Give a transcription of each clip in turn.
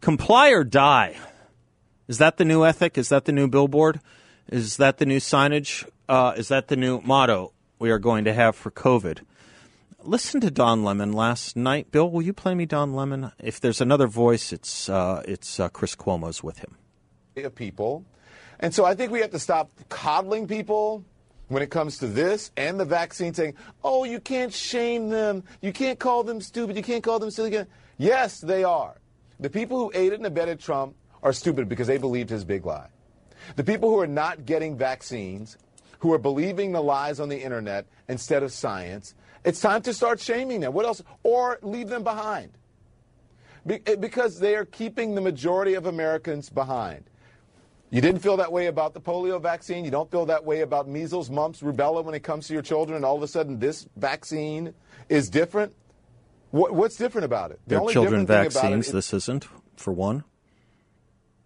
Comply or die. Is that the new ethic? Is that the new billboard? Is that the new signage? Uh, is that the new motto we are going to have for COVID? Listen to Don Lemon last night. Bill, will you play me Don Lemon? If there's another voice, it's uh, it's uh, Chris Cuomo's with him. Of people, and so I think we have to stop coddling people when it comes to this and the vaccine, saying, "Oh, you can't shame them. You can't call them stupid. You can't call them silly." Yes, they are. The people who aided and abetted Trump are stupid because they believed his big lie. The people who are not getting vaccines, who are believing the lies on the internet instead of science, it's time to start shaming them. What else? Or leave them behind. Be- eh, because they are keeping the majority of Americans behind. You didn't feel that way about the polio vaccine. You don't feel that way about measles, mumps, rubella when it comes to your children, and all of a sudden this vaccine is different. What, what's different about it? The They're children vaccines. this isn't, for one.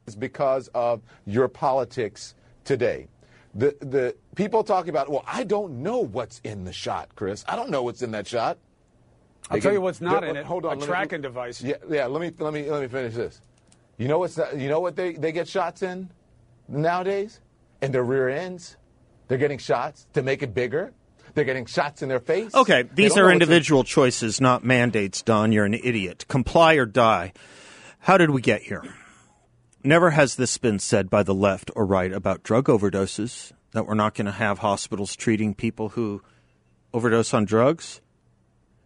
Is because of your politics today. The the people talking about, well, I don't know what's in the shot, Chris. I don't know what's in that shot. I'll they tell can, you what's not in it. Hold on, a tracking me, device. Yeah, yeah. Let me let me let me finish this. You know what's that, you know what they, they get shots in nowadays? In their rear ends. They're getting shots to make it bigger. They're getting shots in their face. Okay, these are individual choices, not mandates, Don. You're an idiot. Comply or die. How did we get here? Never has this been said by the left or right about drug overdoses, that we're not going to have hospitals treating people who overdose on drugs.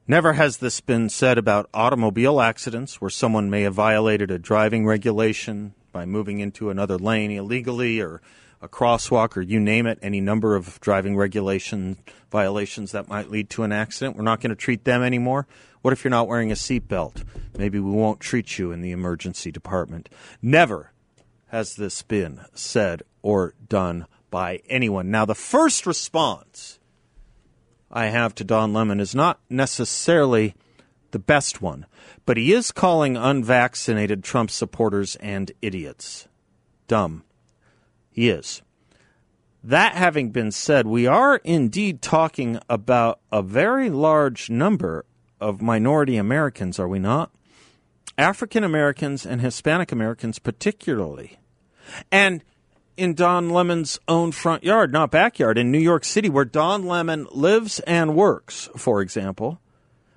Never has this been said about automobile accidents where someone may have violated a driving regulation by moving into another lane illegally or a crosswalk or you name it, any number of driving regulation violations that might lead to an accident. We're not going to treat them anymore. What if you're not wearing a seatbelt? Maybe we won't treat you in the emergency department. Never has this been said or done by anyone. Now, the first response I have to Don Lemon is not necessarily the best one, but he is calling unvaccinated Trump supporters and idiots. Dumb he is. That having been said, we are indeed talking about a very large number of minority Americans, are we not? African Americans and Hispanic Americans, particularly. And in Don Lemon's own front yard, not backyard, in New York City, where Don Lemon lives and works, for example,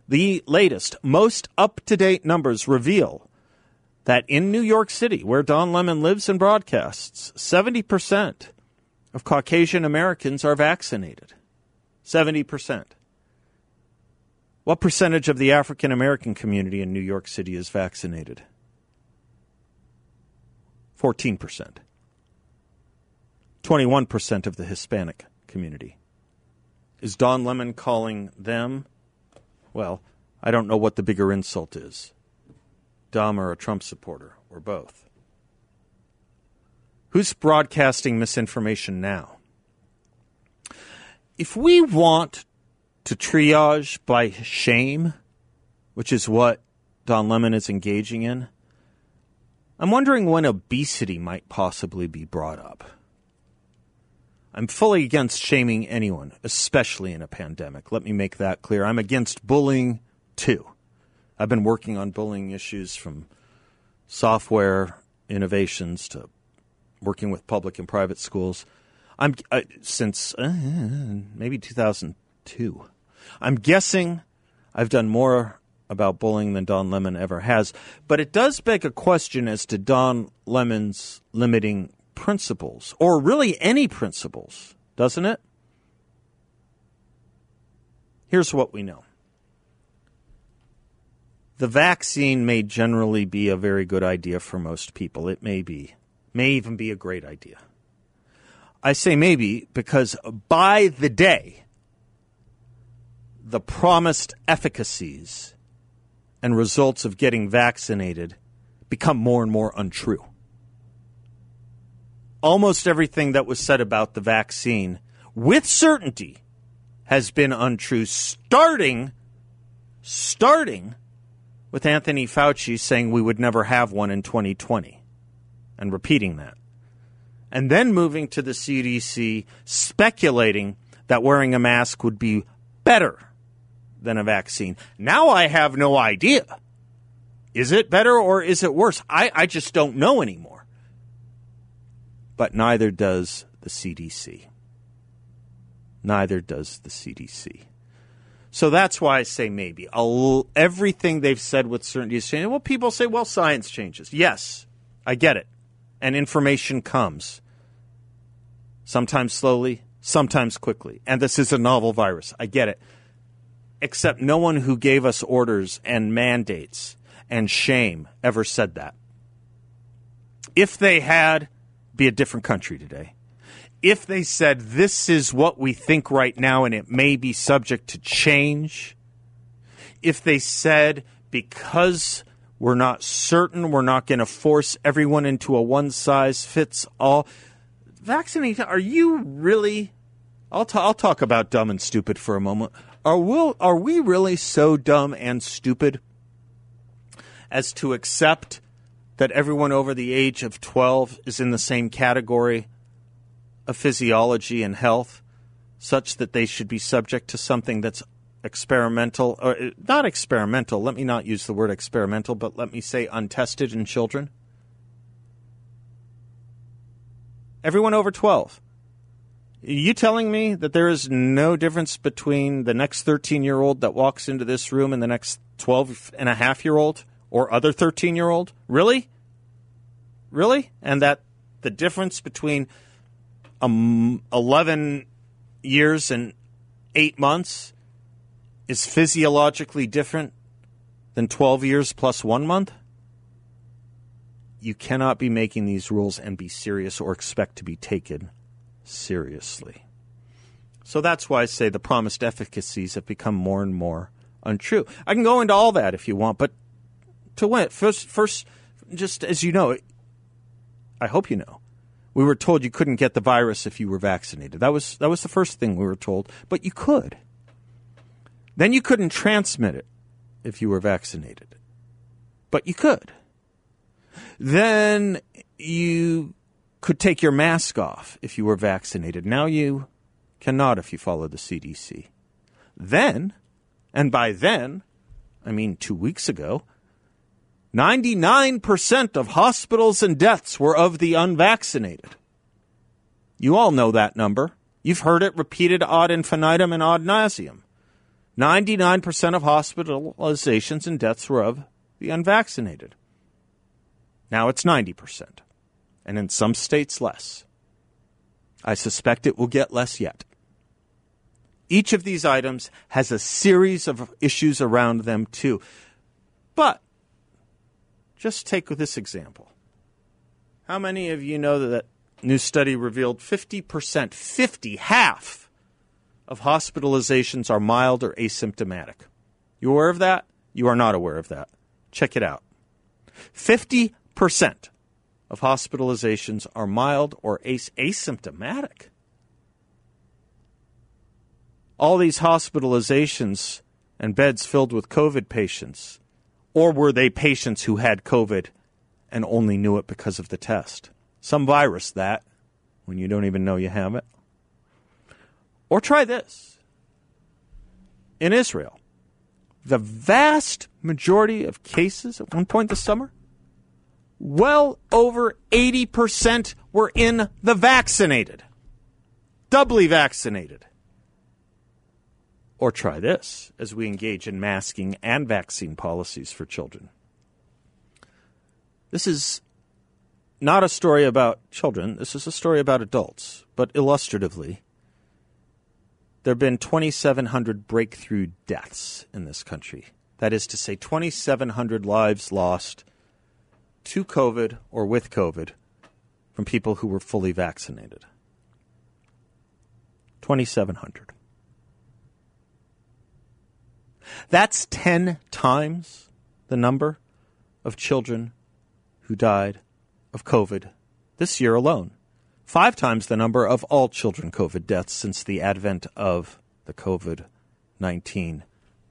the latest, most up to date numbers reveal that in New York City, where Don Lemon lives and broadcasts, 70% of Caucasian Americans are vaccinated. 70%. What percentage of the African American community in New York City is vaccinated? 14%. 21% of the Hispanic community. Is Don Lemon calling them? Well, I don't know what the bigger insult is. Or a Trump supporter, or both? Who's broadcasting misinformation now? If we want to triage by shame, which is what Don Lemon is engaging in, I'm wondering when obesity might possibly be brought up. I'm fully against shaming anyone, especially in a pandemic. Let me make that clear. I'm against bullying too. I've been working on bullying issues from software innovations to working with public and private schools. I'm uh, since uh, maybe 2002. I'm guessing I've done more about bullying than Don Lemon ever has, but it does beg a question as to Don Lemon's limiting principles, or really any principles, doesn't it? Here's what we know the vaccine may generally be a very good idea for most people. It may be, may even be a great idea. I say maybe because by the day, the promised efficacies and results of getting vaccinated become more and more untrue. Almost everything that was said about the vaccine, with certainty, has been untrue, starting, starting with Anthony Fauci saying we would never have one in 2020 and repeating that. And then moving to the CDC, speculating that wearing a mask would be better than a vaccine. Now I have no idea. Is it better or is it worse? I, I just don't know anymore. But neither does the CDC. Neither does the CDC. So that's why I say maybe. Everything they've said with certainty is changing. Well, people say, well, science changes. Yes, I get it. And information comes. Sometimes slowly, sometimes quickly. And this is a novel virus. I get it. Except no one who gave us orders and mandates and shame ever said that. If they had, be a different country today. If they said this is what we think right now and it may be subject to change, if they said because we're not certain, we're not going to force everyone into a one size fits all, vaccinating, are you really? I'll, t- I'll talk about dumb and stupid for a moment. Are, we, are we really so dumb and stupid as to accept that everyone over the age of 12 is in the same category of physiology and health, such that they should be subject to something that's experimental, or uh, not experimental, let me not use the word experimental, but let me say untested in children? Everyone over 12. Are you telling me that there is no difference between the next 13 year old that walks into this room and the next 12 and a half year old or other 13 year old? Really? Really? And that the difference between um, 11 years and eight months is physiologically different than 12 years plus one month? You cannot be making these rules and be serious or expect to be taken seriously. So that's why I say the promised efficacies have become more and more untrue. I can go into all that if you want, but to win, first, first, just as you know, I hope you know, we were told you couldn't get the virus if you were vaccinated. That was that was the first thing we were told, but you could. Then you couldn't transmit it if you were vaccinated. But you could. Then you could take your mask off if you were vaccinated. Now you cannot if you follow the CDC. Then, and by then, I mean two weeks ago, 99% of hospitals and deaths were of the unvaccinated. You all know that number. You've heard it repeated ad infinitum and ad nauseum. 99% of hospitalizations and deaths were of the unvaccinated. Now it's 90%, and in some states less. I suspect it will get less yet. Each of these items has a series of issues around them, too. But just take this example. How many of you know that new study revealed 50%, 50, half of hospitalizations are mild or asymptomatic? You aware of that? You are not aware of that. Check it out. 50% of hospitalizations are mild or as- asymptomatic. All these hospitalizations and beds filled with COVID patients or were they patients who had COVID and only knew it because of the test? Some virus that, when you don't even know you have it. Or try this. In Israel, the vast majority of cases at one point this summer, well over 80% were in the vaccinated, doubly vaccinated. Or try this as we engage in masking and vaccine policies for children. This is not a story about children, this is a story about adults, but illustratively, there have been 2,700 breakthrough deaths in this country. That is to say, 2,700 lives lost to COVID or with COVID from people who were fully vaccinated. 2,700. That's 10 times the number of children who died of COVID this year alone. Five times the number of all children COVID deaths since the advent of the COVID 19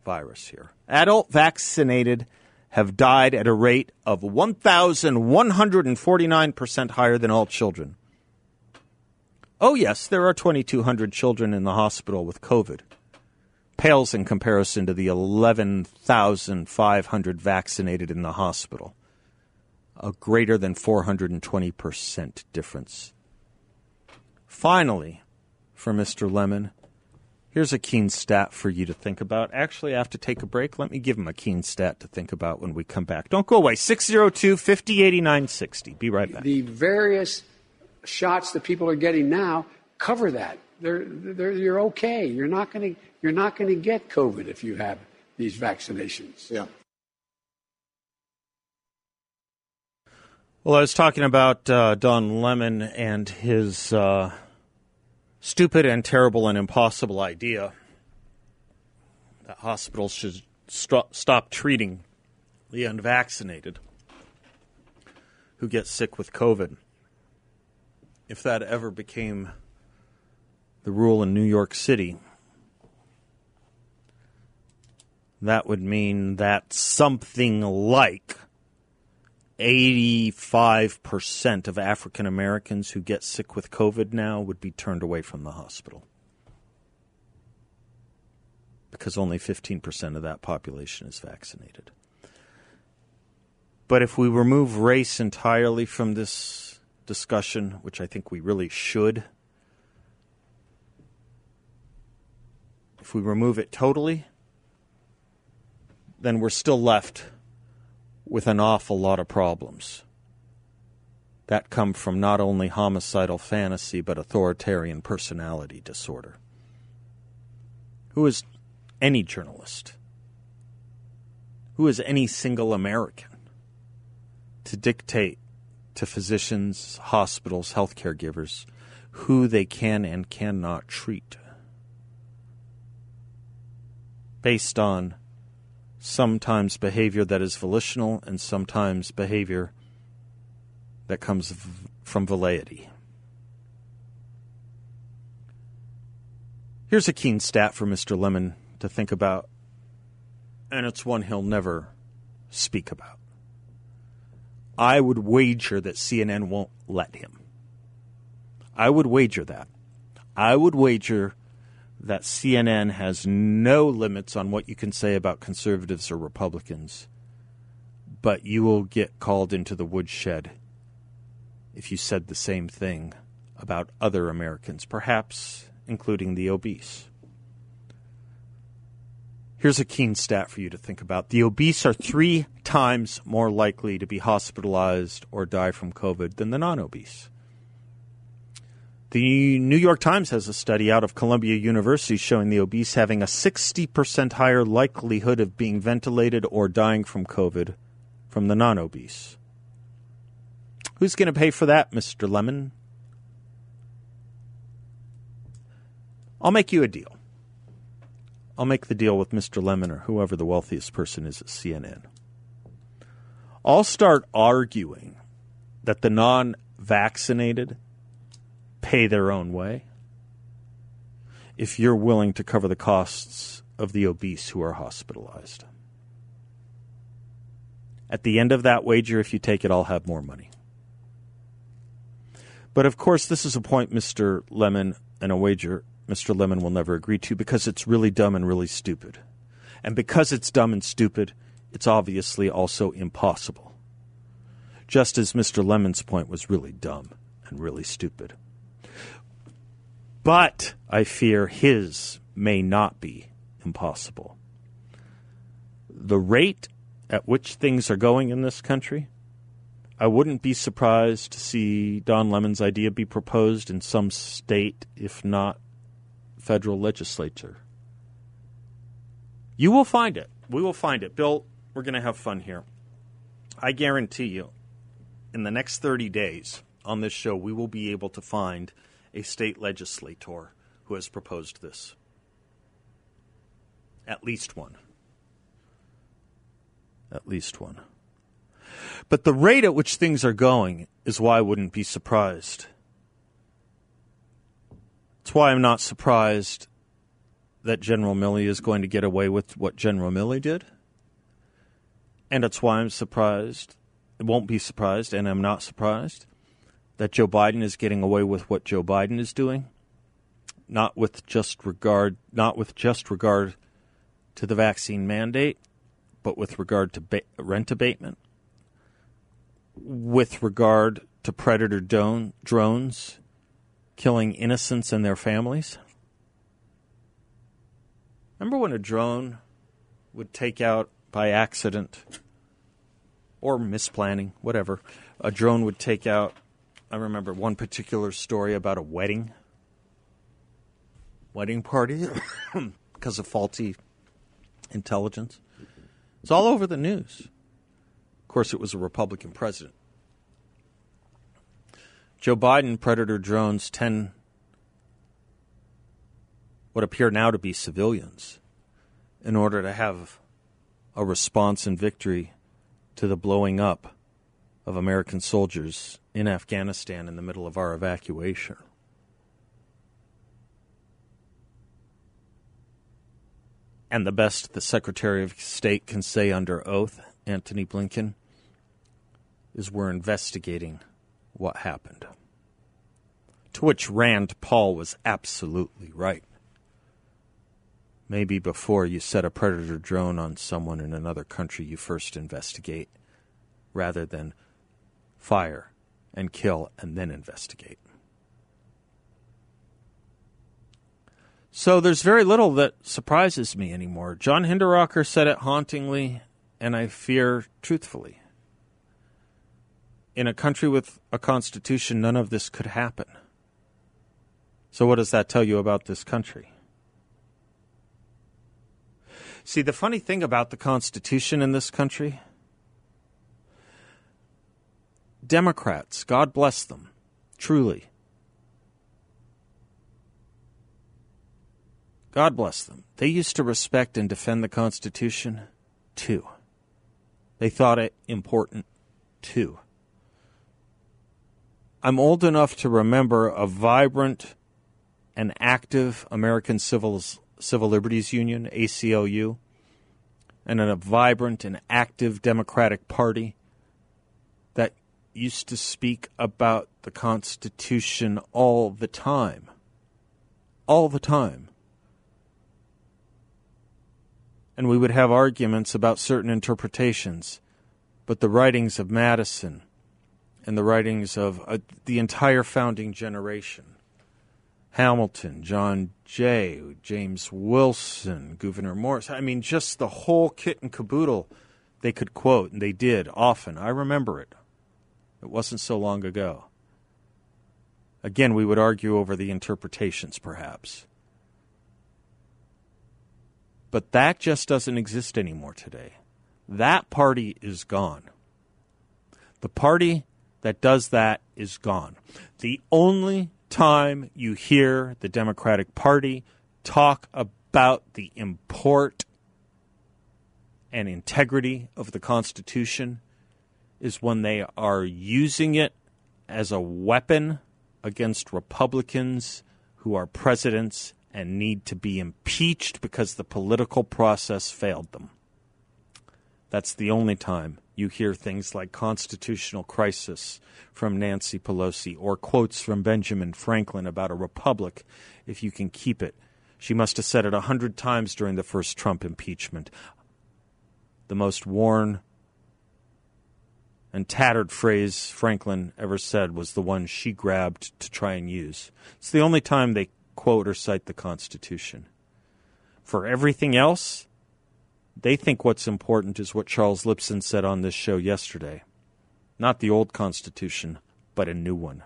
virus here. Adult vaccinated have died at a rate of 1,149% higher than all children. Oh, yes, there are 2,200 children in the hospital with COVID. Pales in comparison to the 11,500 vaccinated in the hospital. A greater than 420% difference. Finally, for Mr. Lemon, here's a keen stat for you to think about. Actually, I have to take a break. Let me give him a keen stat to think about when we come back. Don't go away. 602 5089 60. Be right back. The various shots that people are getting now cover that. They're, they're, you're okay. You're not going to you're not going to get COVID if you have these vaccinations. Yeah. Well, I was talking about uh, Don Lemon and his uh, stupid and terrible and impossible idea that hospitals should st- stop treating the unvaccinated who get sick with COVID. If that ever became the rule in New York City, that would mean that something like 85% of African Americans who get sick with COVID now would be turned away from the hospital. Because only 15% of that population is vaccinated. But if we remove race entirely from this discussion, which I think we really should, if we remove it totally, then we're still left with an awful lot of problems that come from not only homicidal fantasy but authoritarian personality disorder. Who is any journalist? Who is any single American to dictate to physicians, hospitals, healthcare givers who they can and cannot treat based on sometimes behavior that is volitional and sometimes behavior that comes from velleity. Here's a keen stat for Mr. Lemon to think about, and it's one he'll never speak about. I would wager that CNN won't let him. I would wager that. I would wager that CNN has no limits on what you can say about conservatives or Republicans, but you will get called into the woodshed if you said the same thing about other Americans, perhaps including the obese. Here's a keen stat for you to think about. The obese are three times more likely to be hospitalized or die from COVID than the non obese. The New York Times has a study out of Columbia University showing the obese having a 60% higher likelihood of being ventilated or dying from COVID from the non obese. Who's going to pay for that, Mr. Lemon? I'll make you a deal. I'll make the deal with Mr. Lemon or whoever the wealthiest person is at CNN. I'll start arguing that the non vaccinated pay their own way if you're willing to cover the costs of the obese who are hospitalized. At the end of that wager, if you take it, I'll have more money. But of course, this is a point Mr. Lemon and a wager Mr. Lemon will never agree to because it's really dumb and really stupid. And because it's dumb and stupid, it's obviously also impossible. Just as Mr. Lemon's point was really dumb and really stupid. But I fear his may not be impossible. The rate at which things are going in this country, I wouldn't be surprised to see Don Lemon's idea be proposed in some state, if not federal legislature. You will find it. We will find it. Bill, we're going to have fun here. I guarantee you, in the next 30 days on this show, we will be able to find a state legislator who has proposed this. At least one. At least one. But the rate at which things are going is why I wouldn't be surprised. It's why I'm not surprised that General Milley is going to get away with what General Milley did. And it's why I'm surprised, won't be surprised, and I'm not surprised that Joe Biden is getting away with what Joe Biden is doing, not with just regard, not with just regard to the vaccine mandate, but with regard to ba- rent abatement, with regard to predator don- drones killing innocents and their families. Remember when a drone would take out by accident or misplanning, whatever, a drone would take out. I remember one particular story about a wedding, wedding party, because of faulty intelligence. It's all over the news. Of course, it was a Republican president. Joe Biden predator drones 10 what appear now to be civilians in order to have a response and victory to the blowing up of American soldiers in Afghanistan in the middle of our evacuation. And the best the Secretary of State can say under oath, Antony Blinken, is we're investigating what happened. To which Rand Paul was absolutely right. Maybe before you set a predator drone on someone in another country, you first investigate rather than fire and kill and then investigate. So there's very little that surprises me anymore. John Hinderaker said it hauntingly, and I fear truthfully. In a country with a constitution, none of this could happen. So, what does that tell you about this country? See, the funny thing about the Constitution in this country Democrats, God bless them, truly. God bless them. They used to respect and defend the Constitution too. They thought it important too. I'm old enough to remember a vibrant and active American civil Civil Liberties Union, ACLU, and a vibrant and active Democratic Party used to speak about the Constitution all the time. All the time. And we would have arguments about certain interpretations, but the writings of Madison and the writings of uh, the entire founding generation Hamilton, John Jay, James Wilson, Gouverneur Morris. I mean, just the whole kit and caboodle they could quote, and they did often. I remember it. It wasn't so long ago. Again, we would argue over the interpretations, perhaps. But that just doesn't exist anymore today. That party is gone. The party that does that is gone. The only time you hear the Democratic Party talk about the import and integrity of the Constitution is when they are using it as a weapon against Republicans who are presidents and need to be impeached because the political process failed them. That's the only time you hear things like constitutional crisis from Nancy Pelosi or quotes from Benjamin Franklin about a republic if you can keep it. She must have said it a hundred times during the first Trump impeachment. The most worn and tattered phrase Franklin ever said was the one she grabbed to try and use. It's the only time they quote or cite the Constitution. For everything else, they think what's important is what Charles Lipson said on this show yesterday. Not the old Constitution, but a new one.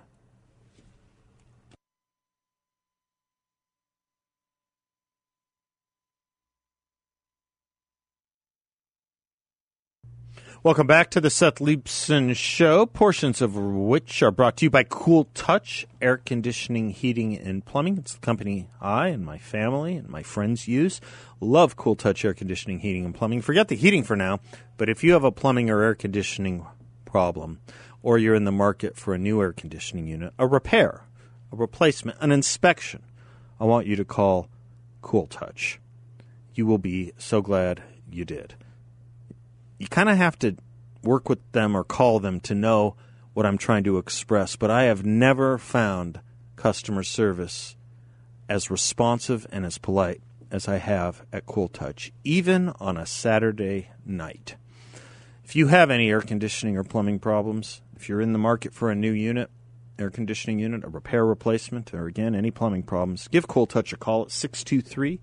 Welcome back to the Seth Leibsohn Show, portions of which are brought to you by Cool Touch Air Conditioning, Heating, and Plumbing. It's the company I and my family and my friends use. Love Cool Touch Air Conditioning, Heating, and Plumbing. Forget the heating for now, but if you have a plumbing or air conditioning problem, or you're in the market for a new air conditioning unit, a repair, a replacement, an inspection, I want you to call Cool Touch. You will be so glad you did. You kind of have to work with them or call them to know what I'm trying to express, but I have never found customer service as responsive and as polite as I have at Cool Touch, even on a Saturday night. If you have any air conditioning or plumbing problems, if you're in the market for a new unit, air conditioning unit, a repair replacement, or again, any plumbing problems, give Cool Touch a call at 623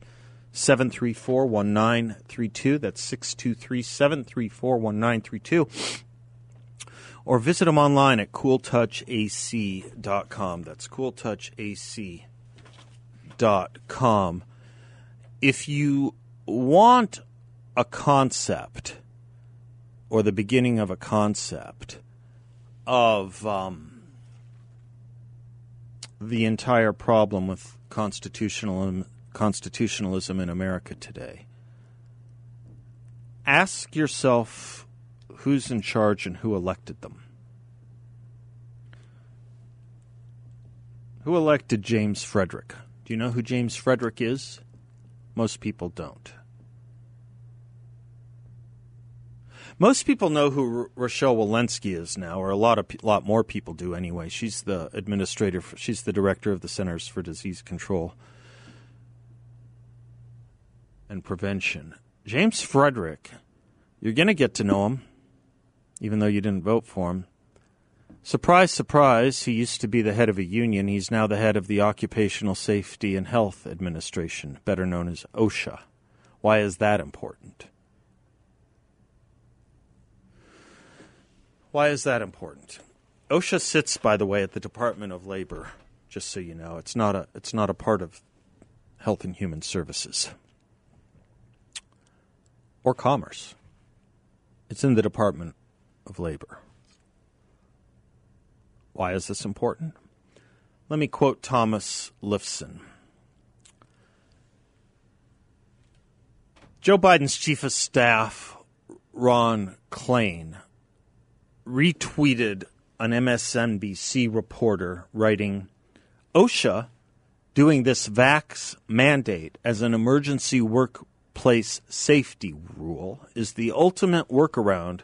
734 1932. That's 623 734 1932. Or visit them online at cooltouchac.com. That's cooltouchac.com. If you want a concept or the beginning of a concept of um, the entire problem with constitutionalism, constitutionalism in America today. Ask yourself who's in charge and who elected them. Who elected James Frederick? Do you know who James Frederick is? Most people don't. Most people know who Rochelle Walensky is now, or a lot of lot more people do anyway. She's the administrator. For, she's the director of the Centers for Disease Control and Prevention. James Frederick, you're going to get to know him, even though you didn't vote for him. Surprise, surprise, he used to be the head of a union. He's now the head of the Occupational Safety and Health Administration, better known as OSHA. Why is that important? Why is that important? OSHA sits, by the way, at the Department of Labor. Just so you know, it's not a it's not a part of Health and Human Services or Commerce. It's in the Department of Labor. Why is this important? Let me quote Thomas Lifson. Joe Biden's chief of staff, Ron Klain, retweeted an MSNBC reporter writing OSHA doing this vax mandate as an emergency workplace safety rule is the ultimate workaround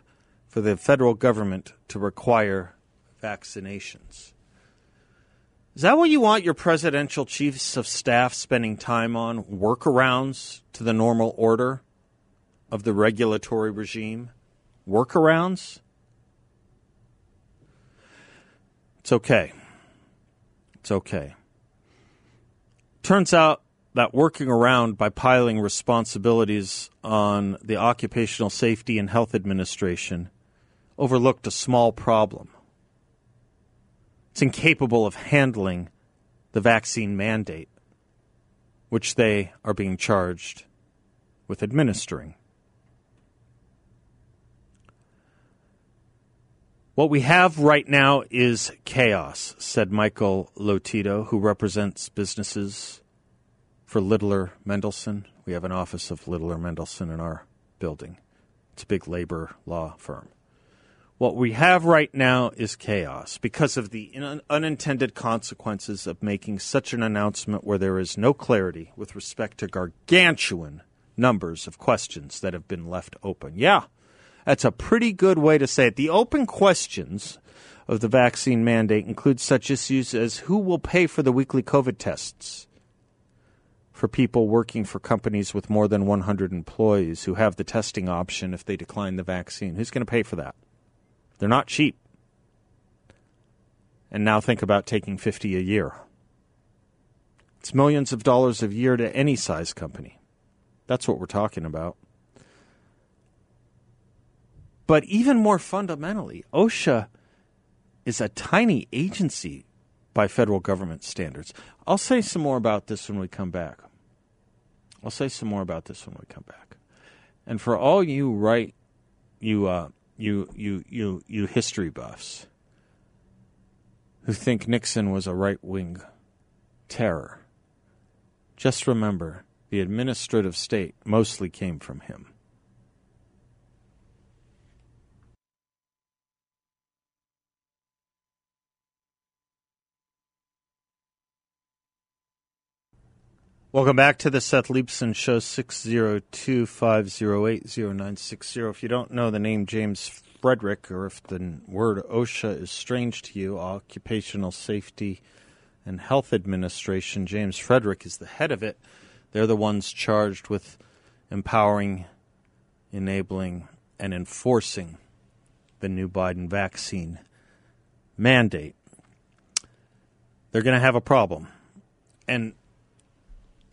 for the federal government to require vaccinations. Is that what you want your presidential chiefs of staff spending time on? Workarounds to the normal order of the regulatory regime? Workarounds? It's okay. It's okay. Turns out that working around by piling responsibilities on the Occupational Safety and Health Administration overlooked a small problem. It's incapable of handling the vaccine mandate, which they are being charged with administering. What we have right now is chaos, said Michael Lotito, who represents businesses for Littler Mendelson. We have an office of Littler Mendelson in our building. It's a big labor law firm. What we have right now is chaos because of the unintended consequences of making such an announcement where there is no clarity with respect to gargantuan numbers of questions that have been left open. Yeah, that's a pretty good way to say it. The open questions of the vaccine mandate include such issues as who will pay for the weekly COVID tests for people working for companies with more than 100 employees who have the testing option if they decline the vaccine. Who's going to pay for that? They're not cheap. And now think about taking 50 a year. It's millions of dollars a year to any size company. That's what we're talking about. But even more fundamentally, OSHA is a tiny agency by federal government standards. I'll say some more about this when we come back. I'll say some more about this when we come back. And for all you right, you uh, you you you you history buffs who think Nixon was a right wing terror, just remember the administrative state mostly came from him. Welcome back to the Seth Leibsohn Show, 602 508 0960. If you don't know the name James Frederick, or if the word OSHA is strange to you, Occupational Safety and Health Administration, James Frederick is the head of it. They're the ones charged with empowering, enabling, and enforcing the new Biden vaccine mandate. They're going to have a problem. And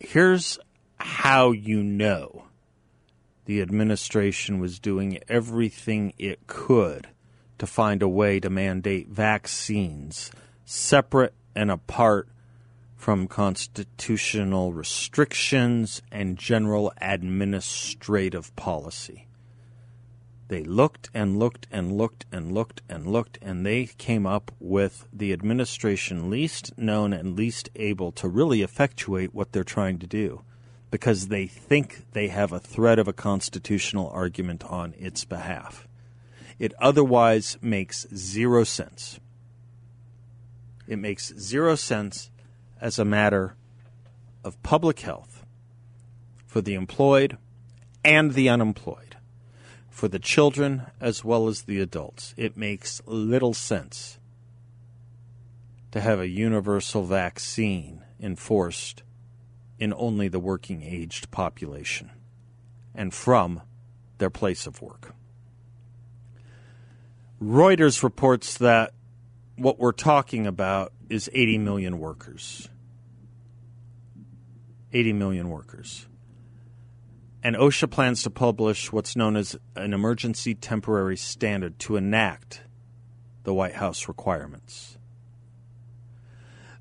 here's how you know the administration was doing everything it could to find a way to mandate vaccines separate and apart from constitutional restrictions and general administrative policy. They looked and looked and looked and looked and looked, and they came up with the administration least known and least able to really effectuate what they're trying to do because they think they have a thread of a constitutional argument on its behalf. It otherwise makes zero sense. It makes zero sense as a matter of public health for the employed and the unemployed for the children as well as the adults. It makes little sense to have a universal vaccine enforced in only the working aged population and from their place of work. Reuters reports that what we're talking about is 80 million workers. 80 million workers and OSHA plans to publish what's known as an emergency temporary standard to enact the White House requirements.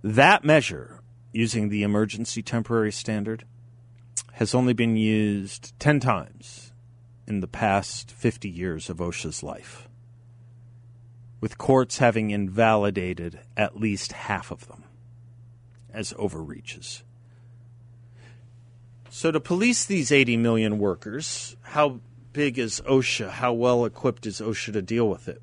That measure, using the emergency temporary standard, has only been used 10 times in the past 50 years of OSHA's life, with courts having invalidated at least half of them as overreaches. So, to police these 80 million workers, how big is OSHA? How well equipped is OSHA to deal with it?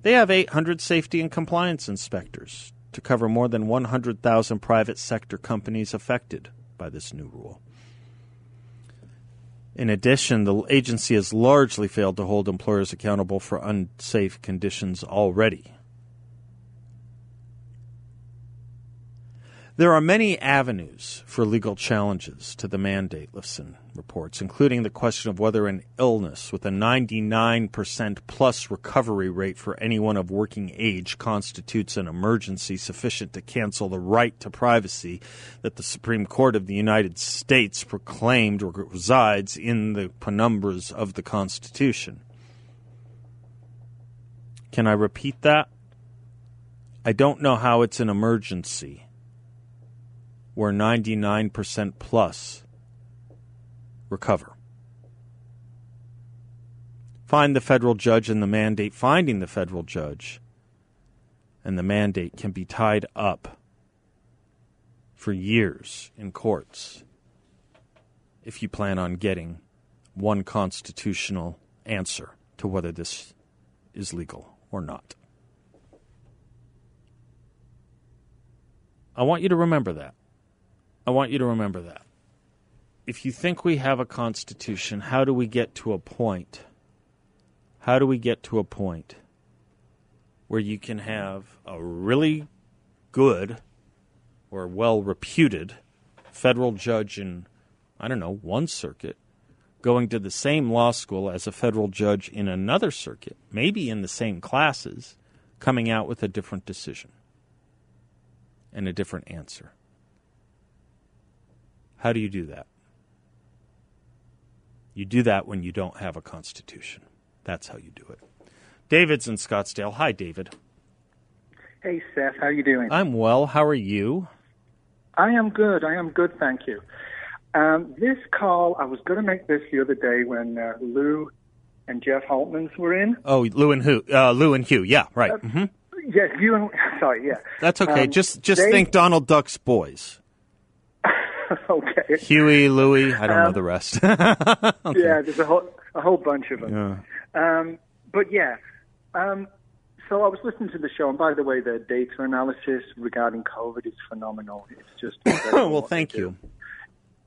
They have 800 safety and compliance inspectors to cover more than 100,000 private sector companies affected by this new rule. In addition, the agency has largely failed to hold employers accountable for unsafe conditions already. There are many avenues for legal challenges to the mandate, Lifson reports, including the question of whether an illness with a 99% plus recovery rate for anyone of working age constitutes an emergency sufficient to cancel the right to privacy that the Supreme Court of the United States proclaimed or resides in the penumbras of the Constitution. Can I repeat that? I don't know how it's an emergency where 99% plus recover. Find the federal judge and the mandate, finding the federal judge and the mandate can be tied up for years in courts if you plan on getting one constitutional answer to whether this is legal or not. I want you to remember that. I want you to remember that. If you think we have a constitution, how do we get to a point? How do we get to a point where you can have a really good or well reputed federal judge in, I don't know, one circuit going to the same law school as a federal judge in another circuit, maybe in the same classes, coming out with a different decision and a different answer? How do you do that? You do that when you don't have a constitution. That's how you do it. David's in Scottsdale. Hi, David. Hey, Seth. How are you doing? I'm well. How are you? I am good. I am good. Thank you. Um, this call, I was going to make this the other day when uh, Lou and Jeff Holtmans were in. Oh, Lou and Hugh. Uh, Lou and Hugh. Yeah, right. Uh, mm-hmm. Yes, you and sorry. Yeah, that's okay. Um, just just they, think Donald Duck's boys. okay. Huey, Louie, I don't um, know the rest. okay. Yeah, there's a whole a whole bunch of them. Yeah. Um, but yeah, um, so I was listening to the show, and by the way, the data analysis regarding COVID is phenomenal. It's just well, thank you.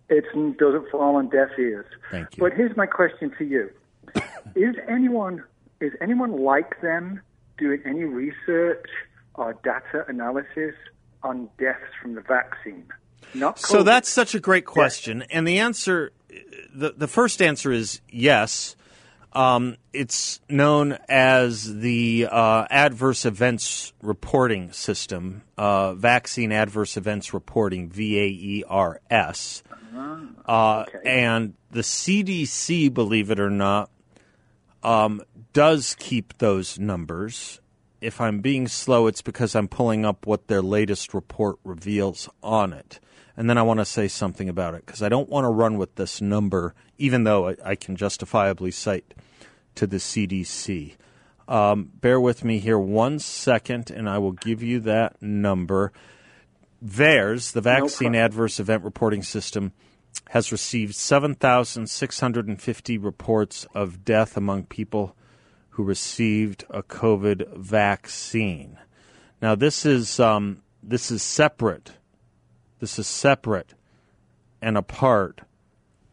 It doesn't fall on deaf ears. Thank you. But here's my question to you: Is anyone is anyone like them doing any research or data analysis on deaths from the vaccine? So that's such a great question, and the answer, the the first answer is yes. Um, it's known as the uh, Adverse Events Reporting System, uh, Vaccine Adverse Events Reporting, VAERS. Uh, okay. And the CDC, believe it or not, um, does keep those numbers. If I'm being slow, it's because I'm pulling up what their latest report reveals on it. And then I want to say something about it because I don't want to run with this number, even though I, I can justifiably cite to the CDC. Um, bear with me here one second, and I will give you that number. VAERS, the Vaccine Adverse Event Reporting System, has received 7,650 reports of death among people who received a COVID vaccine. Now, this is um, this is separate. This is separate and apart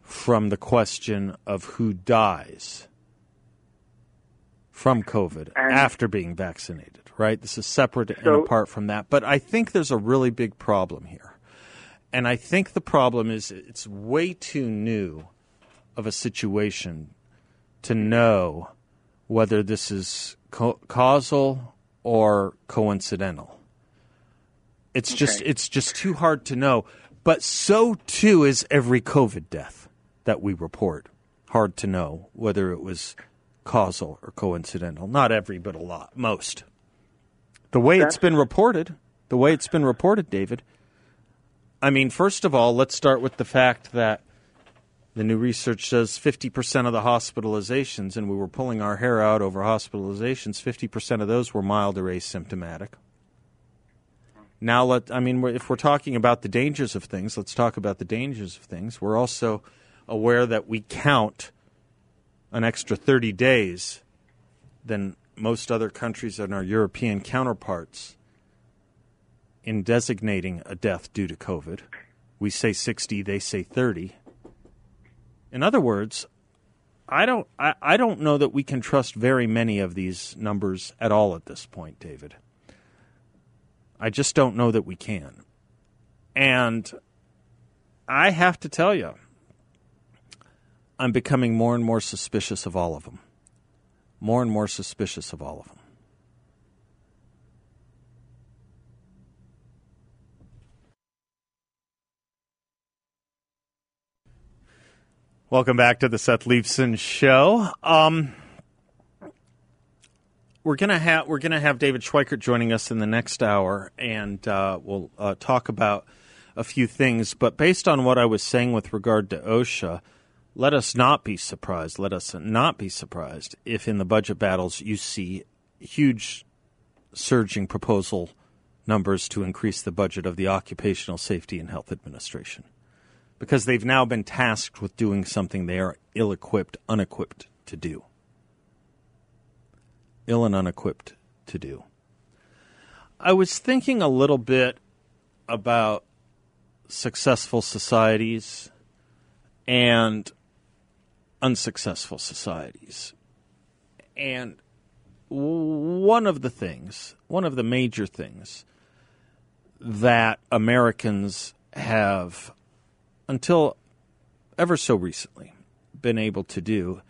from the question of who dies from COVID And- after being vaccinated, right? This is separate and apart from that. But I think there's a really big problem here. And I think the problem is it's way too new of a situation to know whether this is co- causal or coincidental. It's just it's just too hard to know. But so too is every COVID death that we report. Hard to know whether it was causal or coincidental. Not every, but a lot, most. The way it's been reported, the way it's been reported, David. I mean, first of all, let's start with the fact that the new research says 50% of the hospitalizations, and we were pulling our hair out over hospitalizations, 50% of those were mild or asymptomatic. Now, let I mean, if we're talking about the dangers of things, let's talk about the dangers of things. We're also aware that we count an extra 30 days than most other countries and our European counterparts in designating a death due to COVID. We say 60, they say 30. In other words, I don't I, I don't know that we can trust very many of these numbers at all at this point, David. I just don't know that we can. And I have to tell you, I'm becoming more and more suspicious of all of them. More and more suspicious of all of them. Welcome back to the Seth Leibsohn Show. Um, we're gonna have we're gonna have David Schweikert joining us in the next hour, and uh, we'll uh, talk about a few things. But based on what I was saying with regard to OSHA, let us not be surprised. Let us not be surprised if in the budget battles you see huge surging proposal numbers to increase the budget of the Occupational Safety and Health Administration because they've now been tasked with doing something they are ill equipped, unequipped to do. Ill and unequipped to do. I was thinking a little bit about successful societies and unsuccessful societies. And one of the things, one of the major things that Americans have until ever so recently been able to do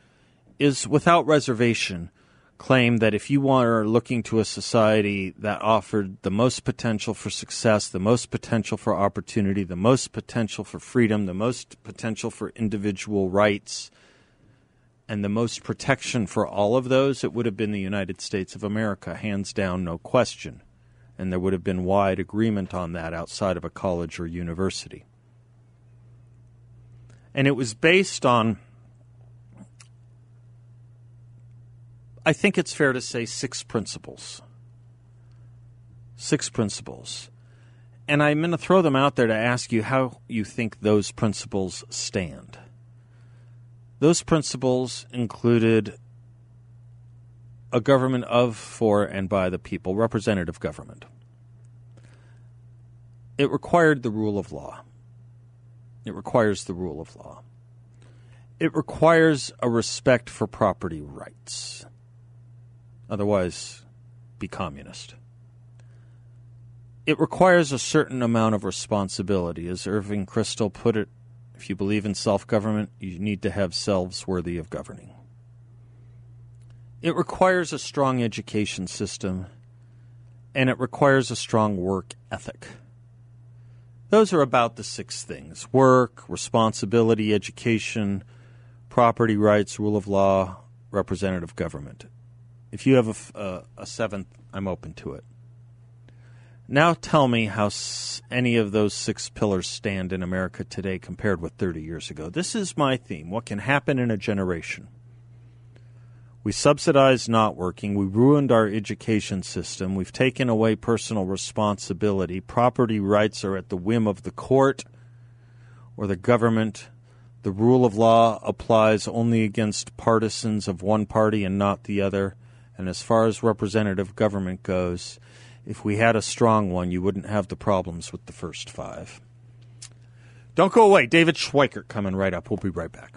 is without reservation claim that if you are looking to a society that offered the most potential for success, the most potential for opportunity, the most potential for freedom, the most potential for individual rights, and the most protection for all of those, it would have been the United States of America, hands down, no question. And there would have been wide agreement on that outside of a college or university and it was based on I think it's fair to say six principles. Six principles. And I'm going to throw them out there to ask you how you think those principles stand. Those principles included a government of, for, and by the people, representative government. It required the rule of law It requires the rule of law. It requires a respect for property rights. Otherwise, be communist. It requires a certain amount of responsibility. As Irving Kristol put it, if you believe in self government, you need to have selves worthy of governing. It requires a strong education system, and it requires a strong work ethic. Those are about the six things work, responsibility, education, property rights, rule of law, representative government. If you have a, a, a seventh, I'm open to it. Now tell me how s- any of those six pillars stand in America today compared with 30 years ago. This is my theme. What can happen in a generation? We subsidized not working. We ruined our education system. We've taken away personal responsibility. Property rights are at the whim of the court or the government. The rule of law applies only against partisans of one party and not the other. And as far as representative government goes, if we had a strong one, you wouldn't have the problems with the first five. Don't go away. David Schweikert coming right up. We'll be right back.